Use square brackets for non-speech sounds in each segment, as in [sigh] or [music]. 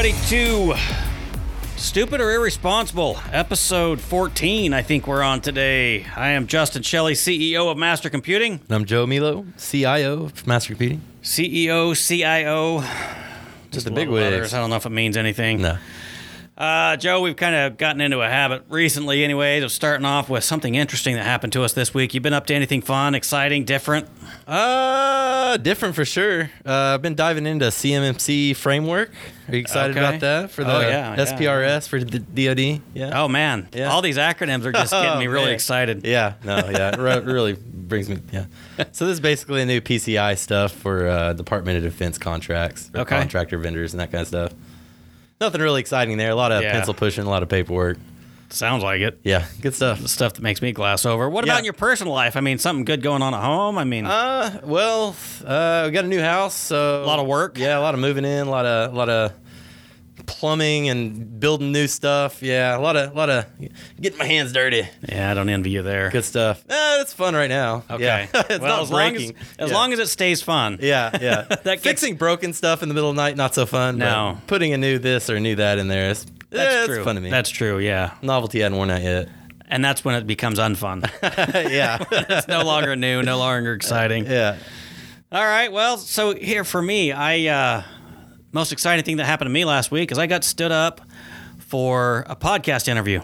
Everybody, to Stupid or Irresponsible, episode 14. I think we're on today. I am Justin Shelley, CEO of Master Computing. And I'm Joe Milo, CIO of Master Computing. CEO, CIO. Just the a big lot of letters. wigs. I don't know if it means anything. No. Uh, Joe, we've kind of gotten into a habit recently, anyways, of starting off with something interesting that happened to us this week. You been up to anything fun, exciting, different? Uh, different for sure. Uh, I've been diving into CMMC framework. Are you excited Okay. about that for the Oh, yeah, yeah. SPRS for the DoD? Yeah. Oh man, Yeah. all these acronyms are just getting me [laughs] Oh, really excited. Yeah. No. [laughs] Yeah. It really brings me. Yeah. So this is basically a new PCI stuff for uh, Department of Defense contracts, Okay. contractor vendors, and that kind of stuff. Nothing really exciting there. A lot of Yeah. pencil pushing, a lot of paperwork. Sounds like it. Yeah. Good stuff. Stuff that makes me glass over. What Yeah. about in your personal life? I mean, something good going on at home. I mean, Uh, well, uh, we got a new house, so A lot of work? Yeah, a lot of moving in, a lot of, a lot of plumbing and building new stuff. Yeah, a lot of, a lot of getting my hands dirty. yeah, I don't envy you there. Good stuff. Eh, it's fun right now. Okay. Yeah. [laughs] it's well, not as long as, breaking. as yeah. long as it stays fun. Yeah, yeah. [laughs] gets- Fixing broken stuff in the middle of the night, not so fun. but No. putting a new this or a new that in there is That's yeah, true. fun to me. That's true. Yeah, Novelty hadn't worn out yet. and that's when it becomes unfun. [laughs] yeah. it's no longer new, no longer exciting. yeah. All right. Well, so here for me, I uh, most exciting thing that happened to me last week is I got stood up for a podcast interview.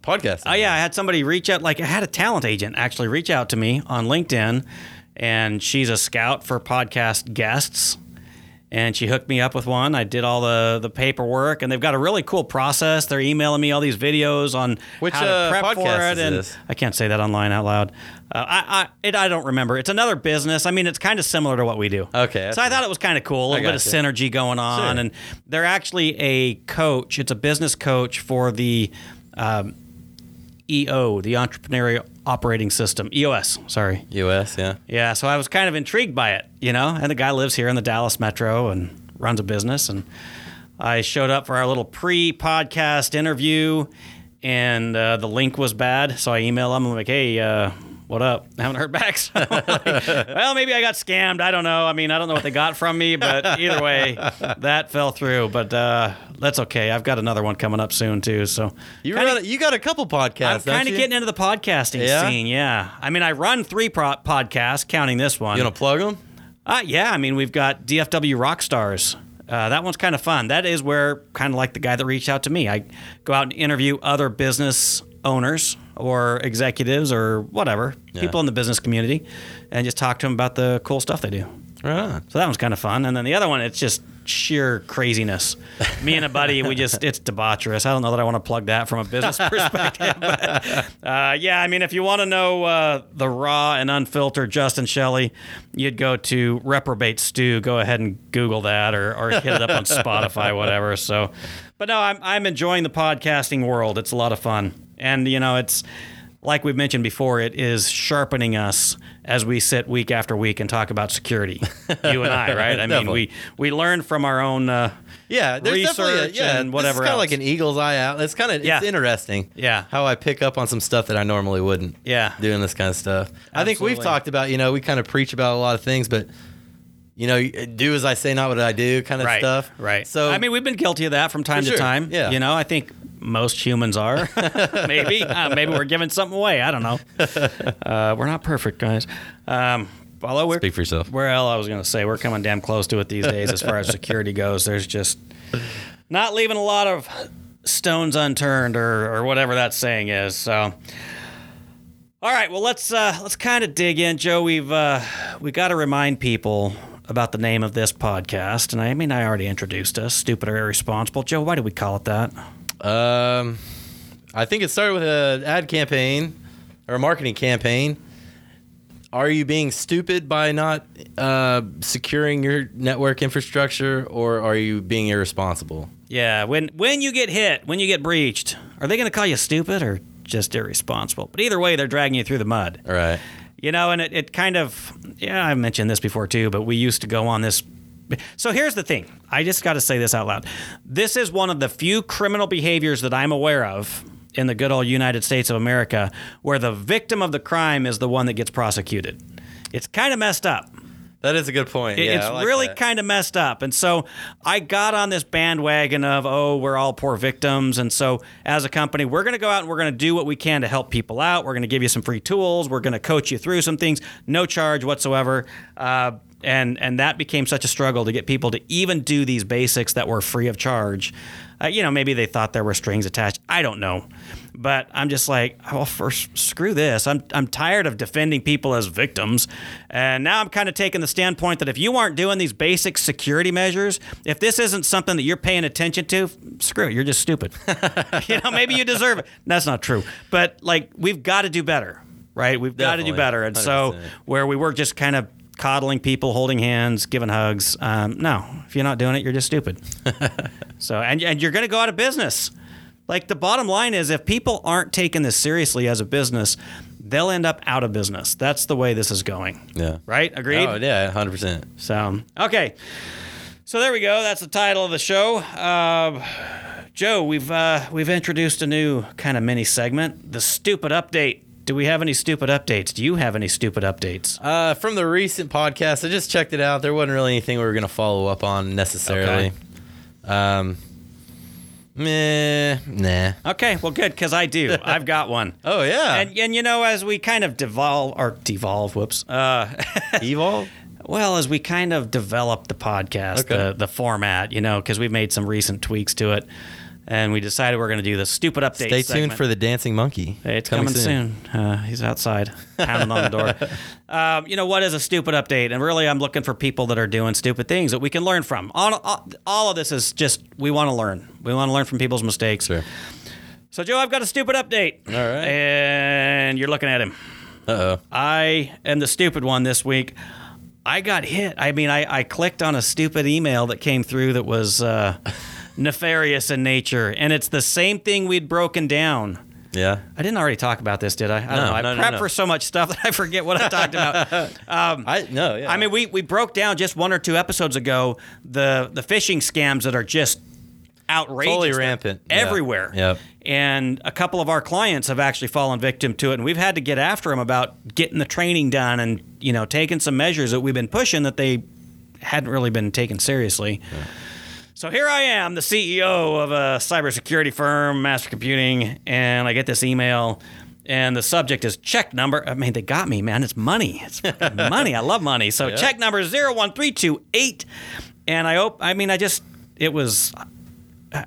Podcast. Oh yeah, I had somebody reach out. Like I had a talent agent actually reach out to me on LinkedIn, and she's a scout for podcast guests. And she hooked me up with one. I did all the the paperwork, and they've got a really cool process. They're emailing me all these videos on Which, how to uh, prep for podcast it, and this? I can't say that online out loud. Uh, I I, it, I don't remember. It's another business. I mean, it's kind of similar to what we do. Okay, So I thought it was kind of cool. A little bit of gotcha. synergy going on, Sure. and they're actually a coach. It's a business coach for the um, EO, the Entrepreneurial Operating System, EOS. Sorry. US, yeah. Yeah, so I was kind of intrigued by it, you know. And the guy lives here in the Dallas metro and runs a business. And I showed up for our little pre-podcast interview, and uh, the link was bad. So I emailed him. I'm like, "Hey, uh, what up? [laughs] I haven't heard back." So like, well, maybe I got scammed. I don't know. I mean, I don't know what they got from me, but either way, that fell through. But uh, that's okay. I've got another one coming up soon too. So You, Kinda- run, you got a couple podcasts. I'm kind of getting into the podcasting Yeah? scene. Yeah, I mean, I run three pro- podcasts, counting this one. You want to plug them? Uh, yeah, I mean, we've got DFW Rockstars. Uh, that one's kind of fun. That is where, kind of like the guy that reached out to me, I go out and interview other business owners or executives or whatever, people in the business community, and just talk to them about the cool stuff they do. Right. So that one's kind of fun. And then the other one, it's just sheer craziness. Me and a buddy, we just, [laughs] it's debaucherous. I don't know that I want to plug that from a business [laughs] perspective. But, uh, yeah, I mean, if you want to know uh, the raw and unfiltered Justin Shelley, you'd go to Reprobate Stew. Go ahead and Google that or, or hit it up on Spotify, whatever. So, but no, I'm, I'm enjoying the podcasting world. It's a lot of fun. And, you know, it's, like we've mentioned before, it is sharpening us as we sit week after week and talk about security. [laughs] You and I, right? I mean, we we learn from our own. Uh, Yeah, there's definitely a, Research yeah, and whatever It's kind of like an eagle's eye out. It's kind of Yeah. it's interesting. Yeah. how I pick up on some stuff that I normally wouldn't. Yeah. doing this kind of stuff. I think we've talked about. You know, we kind of preach about a lot of things, but you know, do as I say, not what I do, kind of right. stuff. Right. So I mean, we've been guilty of that from time For to time. Yeah. You know, I think most humans are. [laughs] maybe. Uh, maybe we're giving something away. I don't know. [laughs] Uh, we're not perfect, guys. Um, although we're speak for yourself. Where else I was going to say we're coming damn close to it these days as far as security goes. There's just not leaving a lot of stones unturned or, or whatever that saying is. So. All right, well let's uh, let's kind of dig in, Joe. We've uh, we got to remind people about the name of this podcast, and I mean I already introduced us, stupid or irresponsible. Joe, why do we call it that? Um, I think it started with an ad campaign or a marketing campaign. Are you being stupid by not uh, securing your network infrastructure, or are you being irresponsible? Yeah, when when you get hit, when you get breached, are they going to call you stupid or just irresponsible? But either way, they're dragging you through the mud. All right. You know, and it, it kind of, yeah, I mentioned this before too, but we used to go on this. So here's the thing I just got to say this out loud. This is one of the few criminal behaviors that I'm aware of in the good old United States of America where the victim of the crime is the one that gets prosecuted. It's kind of messed up. That is a good point. It- Yeah, it's like really kind of messed up. And so I got on this bandwagon of, oh, we're all poor victims. And so as a company, we're going to go out and we're going to do what we can to help people out. We're going to give you some free tools. We're going to coach you through some things, no charge whatsoever. Uh, and and that became such a struggle to get people to even do these basics that were free of charge. Uh, you know, maybe they thought there were strings attached. I don't know. But I'm just like, well, first, screw this. I'm, I'm tired of defending people as victims. And now I'm kind of taking the standpoint that if you aren't doing these basic security measures, if this isn't something that you're paying attention to, screw it. You're just stupid. [laughs] you know, maybe you deserve it. That's not true. But like, we've got to do better, right? We've got to do better. And so, 100%. where we were just kind of coddling people, holding hands, giving hugs, um, no, if you're not doing it, you're just stupid. [laughs] So, and, and you're going to go out of business. Like the bottom line is, if people aren't taking this seriously as a business, they'll end up out of business. That's the way this is going. Yeah. Right? Agreed? Oh yeah, hundred percent. So, okay. So there we go. That's the title of the show. Uh, Joe, we've uh, we've introduced a new kind of mini segment, the stupid update. Do we have any stupid updates? Do you have any stupid updates? Uh, from the recent podcast, I just checked it out. There wasn't really anything we were gonna follow up on necessarily. Okay. Um, meh, nah. Okay, well, good because I do. [laughs] I've got one. Oh yeah, And, and you know, as we kind of devolve or devolve, whoops. Uh, [laughs] evolve. well, as we kind of develop the podcast, Okay. the, the format, you know, because we've made some recent tweaks to it, and we decided we're going to do the stupid update. Stay tuned for the dancing monkey. Hey, It's coming, soon. Uh, he's outside, pounding on the door. [laughs] Um, you know what is a stupid update? And really, I'm looking for people that are doing stupid things that we can learn from. All, all, all of this is just we want to learn. We want to learn from people's mistakes. Sure. So, Joe, I've got a stupid update. All right. And you're looking at him. Uh oh. I am the stupid one this week. I got hit. I mean, I, I clicked on a stupid email that came through that was uh, [laughs] nefarious in nature, and it's the same thing we'd broken down. Yeah. I didn't already talk about this, did I? I don't No, know. I no, no, no. for so much stuff [laughs] that I forget what I talked about. [laughs] Um, I no. Yeah. I mean, we, we broke down just one or two episodes ago the the phishing scams that are just outrageous, Totally rampant. Yeah. everywhere. Yep. And a couple of our clients have actually fallen victim to it, and we've had to get after them about getting the training done and you know taking some measures that we've been pushing that they hadn't really been taken seriously. So here I am, the CEO of a cybersecurity firm, Master Computing, and I get this email, and the subject is check number. I mean, they got me, man. It's money. It's [laughs] money. I love money. So check number zero one three two eight, and I op- I mean, I just it was.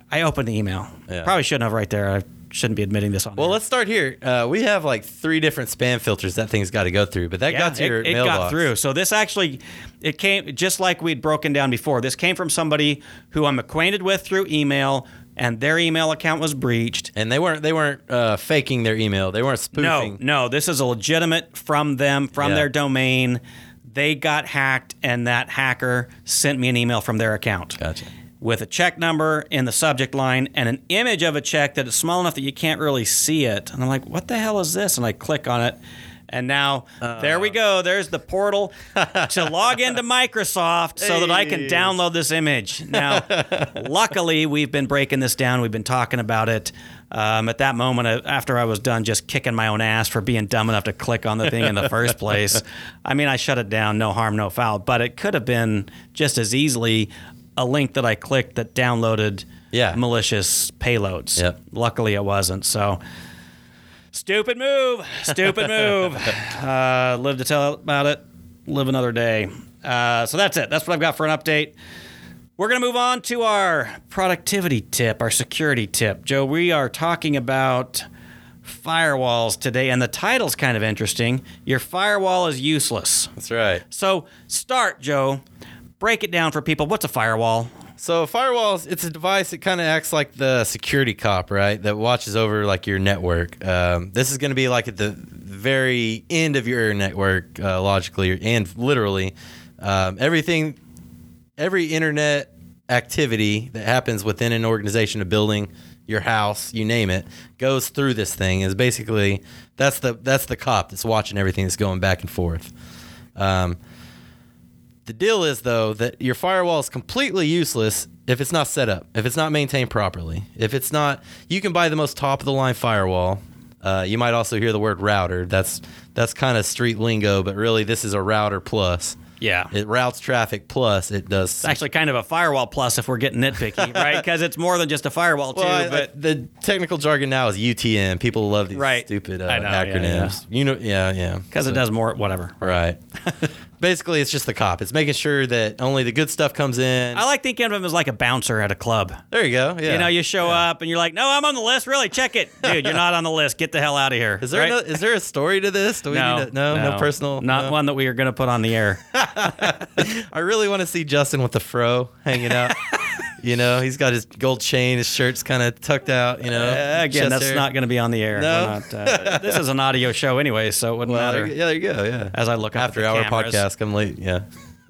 I opened the email. Yeah. Probably shouldn't have right there. I shouldn't be admitting this on. Well, here. let's start here. Uh, we have like three different spam filters that thing's got to go through, but that got to it, your it mailbox. got through. So this actually, it came just like we'd broken down before. This came from somebody who I'm acquainted with through email, and their email account was breached. and they weren't they weren't uh, faking their email. They weren't No, spoofing. no, this is a legitimate from them, from Yeah. their domain. They got hacked, and that hacker sent me an email from their account. Gotcha. With a check number in the subject line and an image of a check that is small enough that you can't really see it. And I'm like, what the hell is this? And I click on it. And now there we go. There's the portal [laughs] to log into Microsoft so that I can download this image. Now, [laughs] luckily, we've been breaking this down. We've been talking about it. Um, at that moment, uh, after I was done just kicking my own ass for being dumb enough to click on the thing in the first [laughs] place, I mean, I shut it down, no harm, no foul. But it could have been just as easily a link that I clicked that downloaded Yeah. malicious payloads. Yep. Luckily, it wasn't. So, stupid move. Stupid move. [laughs] Uh, live to tell about it. Live another day. Uh, so that's it. That's what I've got for an update. We're going to move on to our productivity tip, our security tip. Joe, we are talking about firewalls today, and the title's kind of interesting. Your firewall is useless. That's right. So, start, Joe. Break it down for people. What's a firewall? So firewalls, it's a device that kind of acts like the security cop, right? That watches over like your network. Um, this is going to be like at the very end of your network, uh, logically and literally. Um, everything, every internet activity that happens within an organization, a building, your house, you name it, goes through this thing. Is basically that's the that's the cop that's watching everything that's going back and forth. Um, the deal is though that your firewall is completely useless if it's not set up, if it's not maintained properly, if it's not. You can buy the most top of the line firewall. Uh, you might also hear the word router. That's that's kind of street lingo, but really this is a router plus. Yeah. It routes traffic plus it does. It's actually kind of a firewall plus if we're getting nitpicky, [laughs] right? Because it's more than just a firewall too. Well, I- I- but the technical jargon now is UTM. People love these Right. stupid uh, I know, yeah, acronyms. You know, yeah, yeah. because it does more, whatever. Right. [laughs] Basically, it's just the cop. It's making sure that only the good stuff comes in. I like thinking of him as like a bouncer at a club. there you go. Yeah. You know, you show up and you're like, "No, I'm on the list. Really, check it, dude. You're not on the list. Get the hell out of here." Is there right? no, is there a story to this? Do we no, need to, no, no, personal. not no? one that we are going to put on the air. [laughs] I really want to see Justin with the fro hanging out. [laughs] you know, he's got his gold chain, his shirt's kind of tucked out. You know, Uh, again, that's hair. not going to be on the air. No? Not, uh, [laughs] this is an audio show anyway, so it wouldn't Well, matter. yeah, there you go. Yeah. As I look up after the hour cameras. podcast, come late. Yeah. [laughs]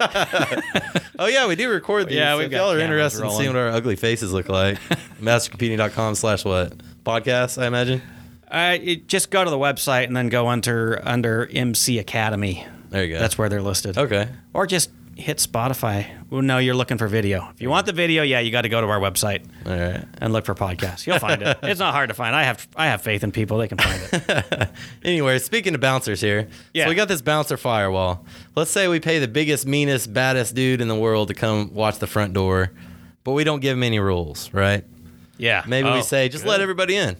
oh yeah, we do record these. Yeah, so if y'all are interested in seeing what our ugly faces look like, [laughs] mastercomputing.com slash what podcast. I imagine. Uh, you just go to the website and then go under under MC Academy. There you go. That's where they're listed. okay. Or just hit Spotify. Well, no, you're looking for video. If you want the video, yeah, you got to go to our website All right. and look for podcasts. You'll find it. [laughs] It's not hard to find. I have I have faith in people; they can find it. [laughs] Anyway, speaking of bouncers here, Yeah. so we got this bouncer firewall. Let's say we pay the biggest, meanest, baddest dude in the world to come watch the front door, but we don't give him any rules, right? Yeah, Maybe Oh, we say just good. let everybody in.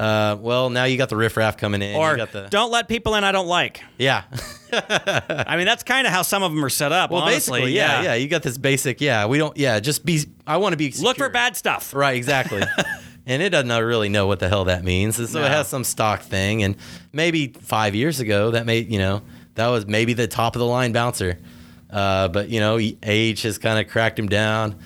Uh, well, now you got the riffraff coming in. Or you got the don't let people in I don't like. yeah. I mean, that's kind of how some of them are set up. well, honestly, basically, yeah, yeah, You got this basic. Yeah, we don't. Yeah, just be. I want to be. Look for bad stuff. Right, exactly. [laughs] and it doesn't really know what the hell that means. And so No. it has some stock thing. And maybe five years ago, that made, you know, that was maybe the top of the line bouncer. Uh, but, you know, age has kind of cracked him down.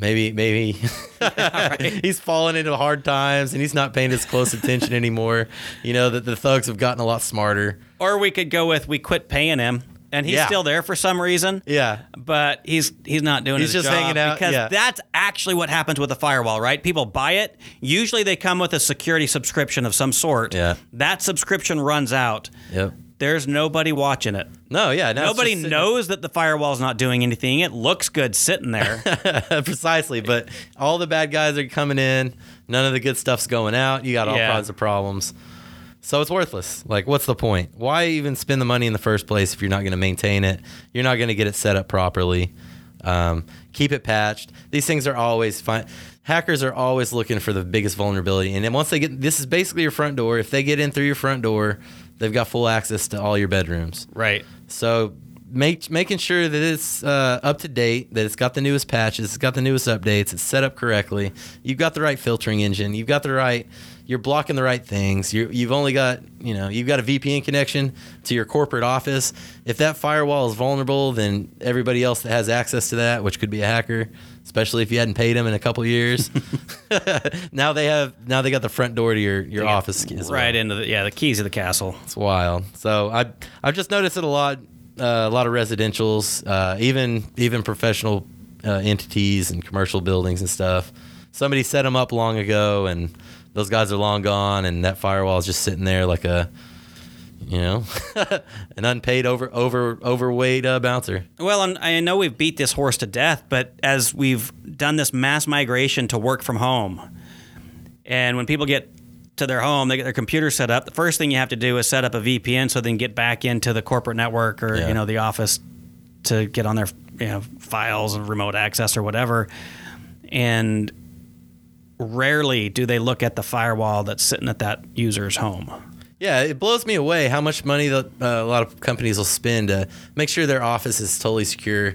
Maybe, maybe [laughs] he's fallen into hard times and he's not paying as close attention anymore. You know, that the thugs have gotten a lot smarter. Or we could go with we quit paying him, and he's Yeah. still there for some reason. Yeah. but he's he's not doing He's his just job hanging out, because yeah. that's actually what happens with a firewall, right? People buy it. Usually, they come with a security subscription of some sort. Yeah. That subscription runs out. Yep. There's nobody watching it. No, yeah. Nobody knows that the firewall's not doing anything. It looks good sitting there. [laughs] Precisely, but all the bad guys are coming in. None of the good stuff's going out. You got all Yeah. kinds of problems. So it's worthless. Like, what's the point? Why even spend the money in the first place if you're not going to maintain it? You're not going to get it set up properly. Um, keep it patched. These things are always fine. Hackers are always looking for the biggest vulnerability, and then once they get this is basically your front door. If they get in through your front door, they've got full access to all your bedrooms. right. So make making sure that it's uh, up to date, that it's got the newest patches, it's got the newest updates, it's set up correctly. You've got the right filtering engine. You've got the right. You're blocking the right things. You you've only got you know you've got a VPN connection to your corporate office. If that firewall is vulnerable, then everybody else that has access to that, which could be a hacker, especially if you hadn't paid them in a couple years, [laughs] now they have now they got the front door to your your office as well. Right into the yeah the keys of the castle. It's wild. So I I've just noticed it a lot. Uh, a lot of residentials, uh, even even professional uh, entities and commercial buildings and stuff. Somebody set them up long ago, and those guys are long gone, and that firewall is just sitting there like a, you know, [laughs] an unpaid over over overweight uh, bouncer. Well, and I know we've beat this horse to death, but as we've done this mass migration to work from home, and when people get to their home, they get their computer set up. The first thing you have to do is set up a VPN so they can get back into the corporate network or Yeah. you know the office to get on their you know files and remote access or whatever. And rarely do they look at the firewall that's sitting at that user's home. Yeah, it blows me away how much money that uh, a lot of companies will spend to make sure their office is totally secure,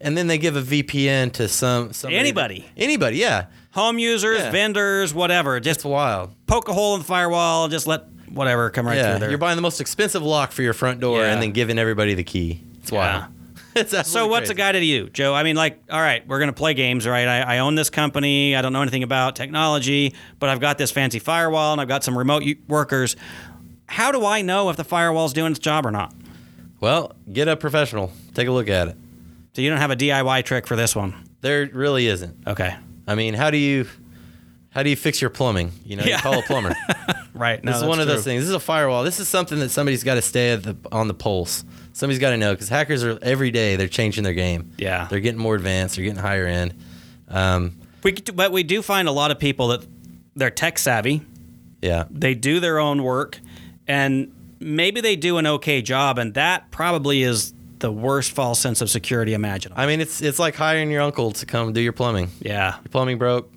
and then they give a VPN to some somebody- Anybody. Anybody, yeah, Home users, Yeah. vendors, whatever. Just it's wild. poke a hole in the firewall, just let whatever come right yeah, through there. you're buying the most expensive lock for your front door Yeah. and then giving everybody the key. It's wild. [laughs] so what's a guy to you, Joe? I mean, like, all right, we're gonna play games, right? I, I own this company. I don't know anything about technology, but I've got this fancy firewall and I've got some remote workers. How do I know if the firewall's doing its job or not? Well, get a professional. Take a look at it. So you don't have a DIY trick for this one, There really isn't. okay? I mean, how do you how do you fix your plumbing? You know, Yeah. you call a plumber. [laughs] Right. No, this is one of true. those things. This is a firewall. This is something that somebody's got to stay at the, on the pulse. Somebody's got to know because hackers are every day they're changing their game. Yeah. they're getting more advanced. They're getting higher end. Um, We, but we do find a lot of people that they're tech savvy. yeah, they do their own work and maybe they do an okay job and that probably is the worst false sense of security imaginable. I mean, it's it's like hiring your uncle to come do your plumbing. yeah. Your plumbing broke.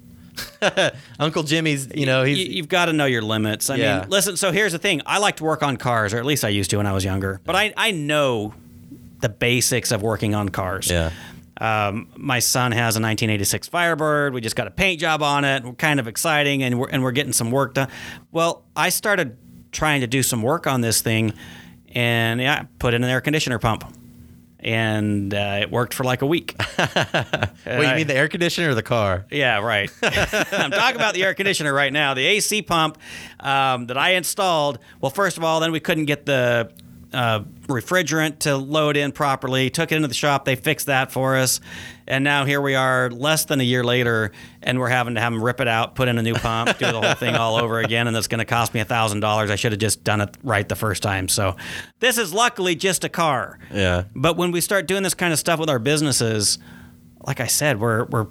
[laughs] Uncle Jimmy's, you know, he's you, you've got to know your limits. I Yeah. mean, listen. So here's the thing: I like to work on cars, or at least I used to when I was younger. But I I know the basics of working on cars. yeah, Um, my son has a 1986 Firebird. We just got a paint job on it. We're kind of exciting, and we're and we're getting some work done. Well, I started trying to do some work on this thing, and yeah, I put in an air conditioner pump, and uh, it worked for like a week. [laughs] Wait, you mean the air conditioner or the car? Yeah, right. [laughs] I'm talking about the air conditioner right now. The AC pump um, that I installed. Well, first of all, then we couldn't get the uh, refrigerant to load in properly. Took it into the shop. They fixed that for us. And now here we are, less than a year later, and we're having to have them rip it out, put in a new pump, do the whole thing all over again, and it's going to cost me a thousand dollars. I should have just done it right the first time. So, this is luckily just a car. Yeah, But when we start doing this kind of stuff with our businesses, like I said, we're we're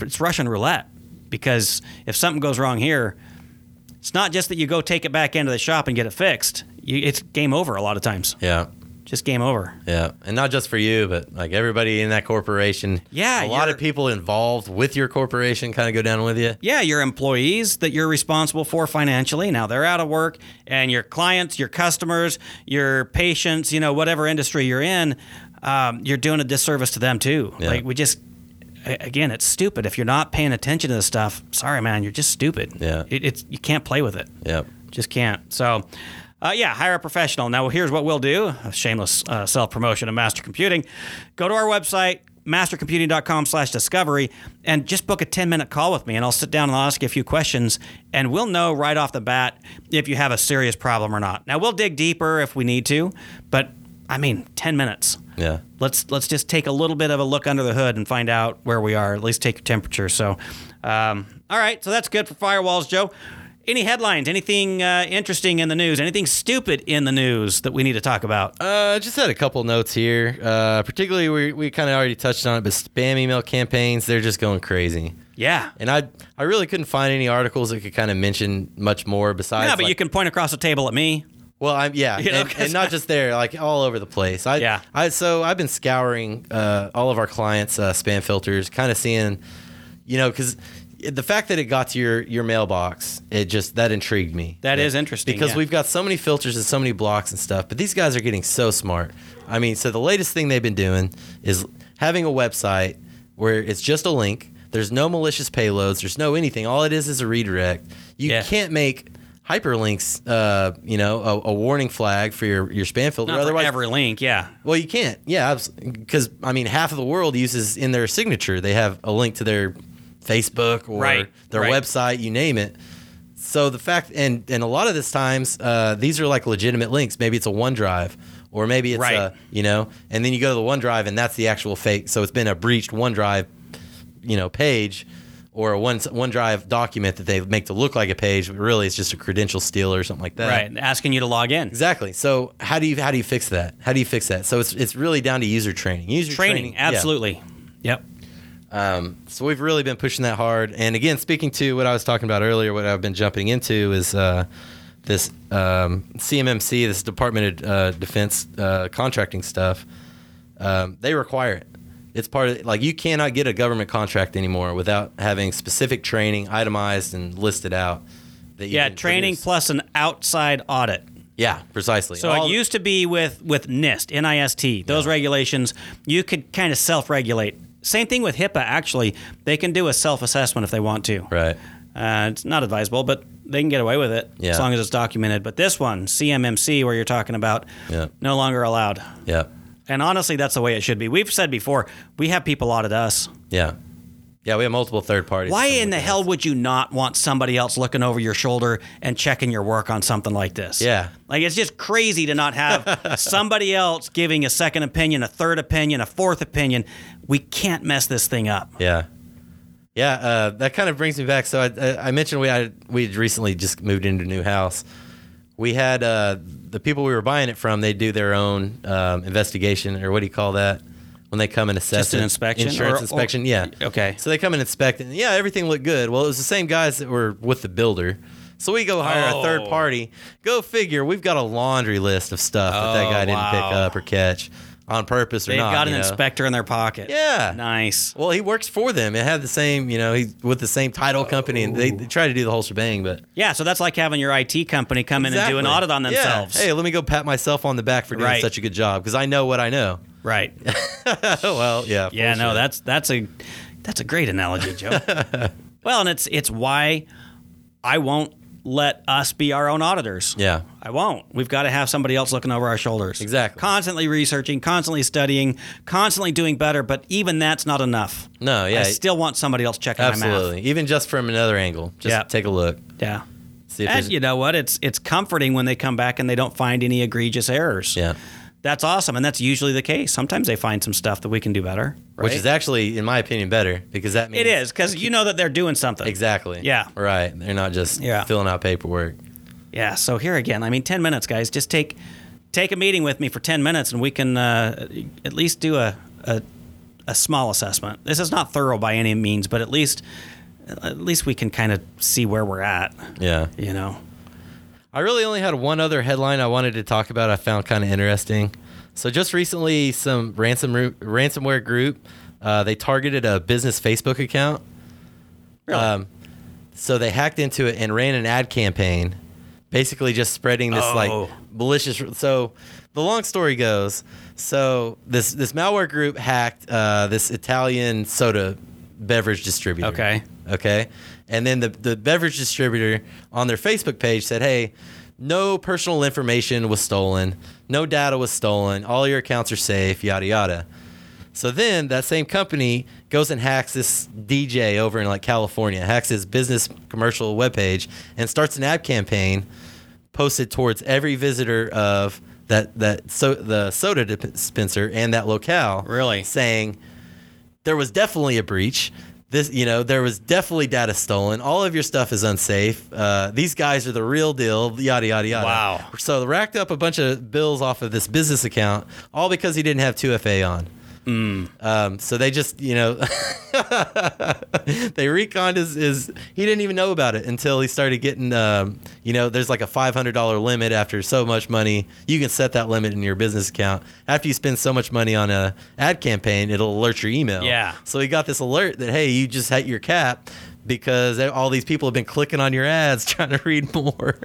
it's Russian roulette because if something goes wrong here, it's not just that you go take it back into the shop and get it fixed. You, it's game over a lot of times. yeah, Just game over. yeah, and not just for you, but like everybody in that corporation. Yeah, a lot of people involved with your corporation kind of go down with you. Yeah, your employees that you're responsible for financially. Now they're out of work, and your clients, your customers, your patients, you know, whatever industry you're in, um, you're doing a disservice to them too. Yeah. Like we just, again, it's stupid. If you're not paying attention to this stuff, sorry, man, you're just stupid. Yeah. it, it's you can't play with it. Yep. Just can't. So, uh, yeah, hire a professional. Now, here's what we'll do a shameless uh, self promotion of Master Computing. Go to our website, mastercomputing.com slash discovery, and just book a 10 minute call with me, and I'll sit down and I'll ask you a few questions, and we'll know right off the bat if you have a serious problem or not. Now, we'll dig deeper if we need to, but I mean, 10 minutes. Yeah. Let's let's just take a little bit of a look under the hood and find out where we are. At least take your temperature. So, um, all right. So that's good for firewalls, Joe. Any headlines? Anything uh, interesting in the news? Anything stupid in the news that we need to talk about? Uh, I just had a couple notes here. Uh, particularly, we, we kind of already touched on it, but spam email campaigns, they're just going crazy. Yeah. And I I really couldn't find any articles that could kind of mention much more besides. Yeah, but like- you can point across the table at me. Well, I'm yeah, [laughs] You know, and, and [laughs] not just there, like all over the place. I, Yeah. I so I've been scouring uh, all of our clients' uh, spam filters, kind of seeing, you know, because the fact that it got to your your mailbox, it just that intrigued me. That That is interesting, because yeah. we've got so many filters and so many blocks and stuff. But these guys are getting so smart. I mean, so the latest thing they've been doing is having a website where it's just a link. There's no malicious payloads. There's no anything. All it is is a redirect. You Yeah. can't make hyperlinks, uh, you know, a, a warning flag for your, your spam filter. Not Otherwise, every link. Yeah. well, you can't. Yeah, because I mean, half of the world uses in their signature. They have a link to their Facebook or Right, their right. website, you name it. So the fact, and and a lot of this times, uh, these are like legitimate links. Maybe it's a OneDrive, or maybe it's Right. a, you know, and then you go to the OneDrive, and that's the actual fake. So it's been a breached OneDrive, you know, page. Or a one OneDrive document that they make to look like a page, but really it's just a credential steal or something like that. Right. Asking you to log in. Exactly. So how do you how do you fix that? How do you fix that? So it's it's really down to user training. User Training. yeah. Absolutely. Yep. Um, so we've really been pushing that hard. And again, speaking to what I was talking about earlier, what I've been jumping into is uh, this um, CMMC, this Department of uh, Defense uh, contracting stuff. Um, they require it. It's part of like you cannot get a government contract anymore without having specific training itemized and listed out. That you Yeah. Training produce. plus an outside audit. Yeah, precisely. So All- it used to be with with NIST, NIST. Those regulations, you could kind of self-regulate. Same thing with HIPAA. Actually, they can do a self-assessment if they want to. right. Uh, it's not advisable, but they can get away with it Yeah. as long as it's documented. But this one, CMMC, where you're talking about, Yeah. no longer allowed. Yeah. And honestly, that's the way it should be. We've said before, we have people audit us. Yeah. Yeah, we have multiple third parties. Why in the hell would you not want somebody else looking over your shoulder and checking your work on something like this? Yeah. Like it's just crazy to not have [laughs] somebody else giving a second opinion, a third opinion, a fourth opinion. We can't mess this thing up. Yeah. Yeah, uh, that kind of brings me back. So I, I mentioned we had we had recently just moved into a new house. We had uh, the people we were buying it from. They do their own um, investigation, or what do you call that? When they come and assess Just an it? inspection? insurance Or- or- inspection. yeah. Okay. So they come and inspect it. And yeah, everything looked good. Well, it was the same guys that were with the builder. So we go hire a third Oh. party. Go figure. We've got a laundry list of stuff that that Oh, guy didn't pick wow. up or catch. on purpose or not. They've not. got an you know? inspector in their pocket. Yeah. Nice. Well, he works for them. It had the same, you know, he's with the same title oh. company, and they, they try to do the whole shebang. But Yeah, so that's like having your IT company come in and do an Exactly. audit on Yeah. themselves. Hey, let me go pat myself on the back for doing Right. such a good job because I know what I know. Right. [laughs] well, yeah. Yeah, no, that's that's a that's a great analogy, Joe. [laughs] well, and it's it's why I won't let us be our own auditors. yeah. I won't. We've got to have somebody else looking over our shoulders. Exactly. Constantly researching, constantly studying, constantly doing better, but even that's not enough. No, yeah. I still want somebody else checking my Absolutely. Even just from another angle, just Yeah. take a look. Yeah. See if And you know what? It's it's comforting when they come back and they don't find any egregious errors. yeah. That's awesome, and that's usually the case. Sometimes they find some stuff that we can do better. Which is actually, in my opinion, better because that means it is because you know that they're doing something. exactly. Yeah. Right. They're not just Yeah. filling out paperwork. Yeah. So here again, I mean, ten minutes, guys. Just take take a meeting with me for ten minutes, and we can uh, at least do a, a a small assessment. This is not thorough by any means, but at least at least we can kind of see where we're at. Yeah. You know. I really only had one other headline I wanted to talk about. I found kind of interesting. So just recently, some ransom ransomware group uh, they targeted a business Facebook account. Really? Um, so they hacked into it and ran an ad campaign, basically just spreading this Oh. like malicious. So the long story goes, so this this malware group hacked uh, this Italian soda beverage distributor. Okay. Okay. And then the, the beverage distributor on their Facebook page said, hey, no personal information was stolen, no data was stolen, all your accounts are safe, yada, yada. So then that same company goes and hacks this DJ over in like California, hacks his business commercial webpage and starts an ad campaign posted towards every visitor of that that so the soda dispenser and that locale. Really? saying there was definitely a breach. This, you know, there was definitely data stolen. All of your stuff is unsafe. Uh, these guys are the real deal. Yada yada yada. Wow. So racked up a bunch of bills off of this business account, all because he didn't have 2FA on. Um, so they just, you know, [laughs] they reconned his, his. He didn't even know about it until he started getting, um, you know, there's like a $500 limit after so much money. You can set that limit in your business account. After you spend so much money on a ad campaign, it'll alert your email. Yeah. So he got this alert that hey, you just hit your cap because all these people have been clicking on your ads [laughs] trying to read more.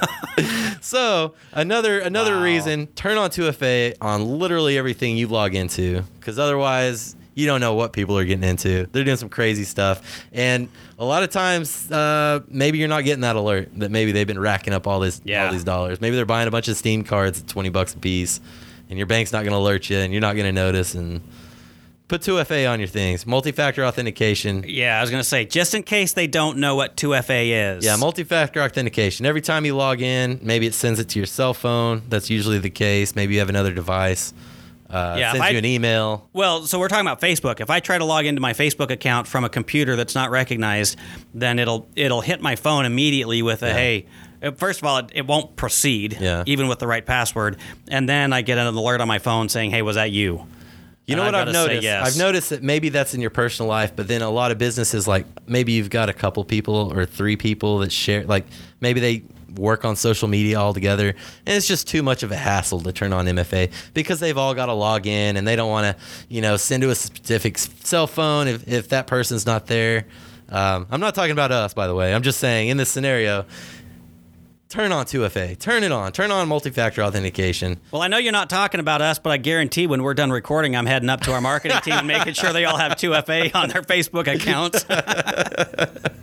[laughs] so another another Wow. reason turn on 2FA on literally everything you log into because otherwise you don't know what people are getting into. They're doing some crazy stuff, and a lot of times uh, maybe you're not getting that alert that maybe they've been racking up all this Yeah. all these dollars. Maybe they're buying a bunch of Steam cards at 20 bucks a piece, and your bank's not going to alert you, and you're not going to notice and. Put 2FA on your things. Multi-factor authentication. Yeah, I was gonna say just in case they don't know what 2FA is. Yeah, multi-factor authentication. Every time you log in, maybe it sends it to your cell phone. That's usually the case. Maybe you have another device. Uh, Yeah, sends I- you an email. Well, so we're talking about Facebook. If I try to log into my Facebook account from a computer that's not recognized, then it'll it'll hit my phone immediately with a Yeah. hey. uh, First of all, it, it won't proceed, Yeah. even with the right password, and then I get an alert on my phone saying, "Hey, was that you?" You know And what I've I've noticed? yes. I've noticed that maybe that's in your personal life, but then a lot of businesses, like maybe you've got a couple people or three people that share, like maybe they work on social media all together, and it's just too much of a hassle to turn on MFA because they've all got to log in and they don't want to, you know, send to a specific cell phone if, if that person's not there. Um, I'm not talking about us, by the way. I'm just saying in this scenario, turn on 2FA, turn it on, turn on multi-factor authentication. Well, I know you're not talking about us, but I guarantee when we're done recording, I'm heading up to our marketing team and [laughs] making sure they all have 2FA on their Facebook accounts. [laughs]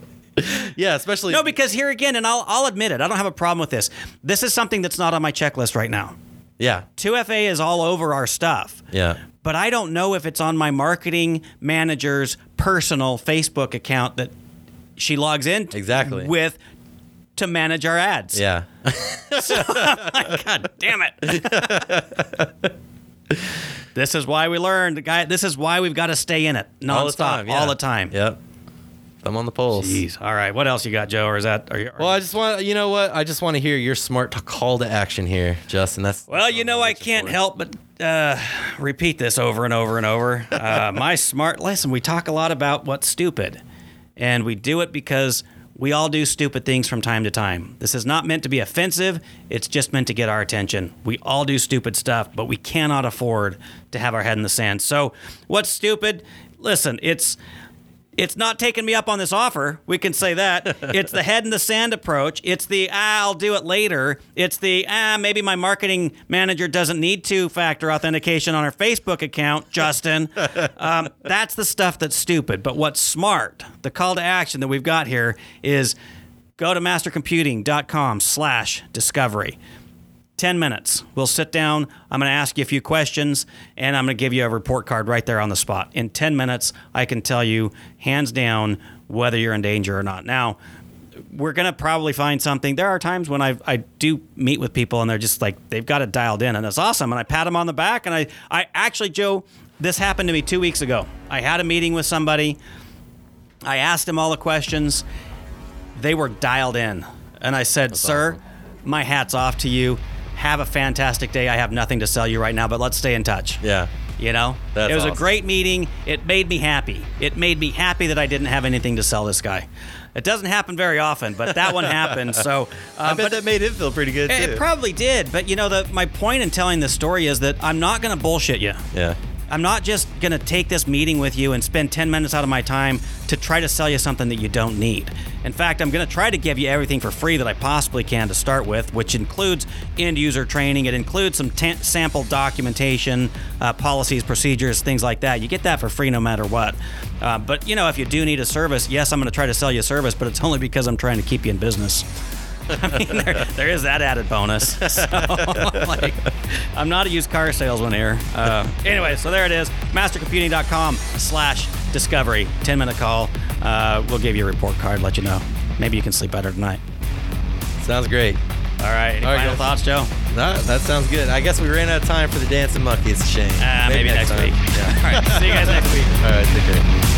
Yeah, especially no, because here again, and I'll, I'll admit it, I don't have a problem with this. This is something that's not on my checklist right now. yeah, 2FA is all over our stuff. yeah. but I don't know if it's on my marketing manager's personal Facebook account that she logs in Exactly. with to manage our ads. Yeah. [laughs] So god damn it. [laughs] this is why we learned, guy. This is why we've got to stay in it nonstop, all the time. all the time. Yep. I'm on the polls. Jeez. All right. What else you got, Joe? Or is that? Are you, are Well, I just want you know what? I just want to hear your smart call to action here, Justin. That's Well, you know, I can't help but uh, repeat this over and over and over. Uh, my smart listen. We talk a lot about what's stupid, and we do it because We all do stupid things from time to time. This is not meant to be offensive, it's just meant to get our attention. We all do stupid stuff, but we cannot afford to have our head in the sand. So, what's stupid? Listen, it's it's not taking me up on this offer. We can say that. [laughs] it's the head in the sand approach. It's the ah, I'll do it later. It's the ah, maybe my marketing manager doesn't need two factor authentication on her Facebook account, Justin. [laughs] um, that's the stuff that's stupid. But what's smart, the call to action that we've got here is go to mastercomputing.com slash discovery. 10 minutes. We'll sit down. I'm going to ask you a few questions and I'm going to give you a report card right there on the spot. In 10 minutes, I can tell you hands down whether you're in danger or not. Now, we're going to probably find something. There are times when I I do meet with people and they're just like they've got it dialed in and it's awesome and I pat them on the back and I I actually Joe this happened to me 2 weeks ago. I had a meeting with somebody. I asked them all the questions. They were dialed in. And I said, "Sir, awesome. my hat's off to you have a fantastic day. I have nothing to sell you right now, but let's stay in touch. Yeah. You know, That's it was awesome. a great meeting. It made me happy. It made me happy that I didn't have anything to sell this guy. It doesn't happen very often, but that one happened. So, [laughs] I uh, bet but that made him feel pretty good too. it probably did. But you know, the my point in telling this story is that I'm not going to bullshit you. yeah. I'm not just going to take this meeting with you and spend 10 minutes out of my time to try to sell you something that you don't need. In fact, I'm going to try to give you everything for free that I possibly can to start with, which includes end user training. It includes some sample documentation, uh, policies, procedures, things like that. You get that for free no matter what. Uh, but, you know, if you do need a service, yes, I'm going to try to sell you a service, but it's only because I'm trying to keep you in business. [laughs] I mean, there, there is that added bonus. [laughs] So, [laughs] like, I'm not a used car salesman here. Uh, anyway, so there it is. Mastercomputing.com slash discovery. 10 minute call. Uh, we'll give you a report card, let you know. Maybe you can sleep better tonight. Sounds great. All right. Any All right, final guys. thoughts, Joe? No, that sounds good. I guess we ran out of time for the dancing monkey. It's a shame. Uh, maybe, next, time. week. Yeah. [laughs] All right. See you guys next week. All right. Take care.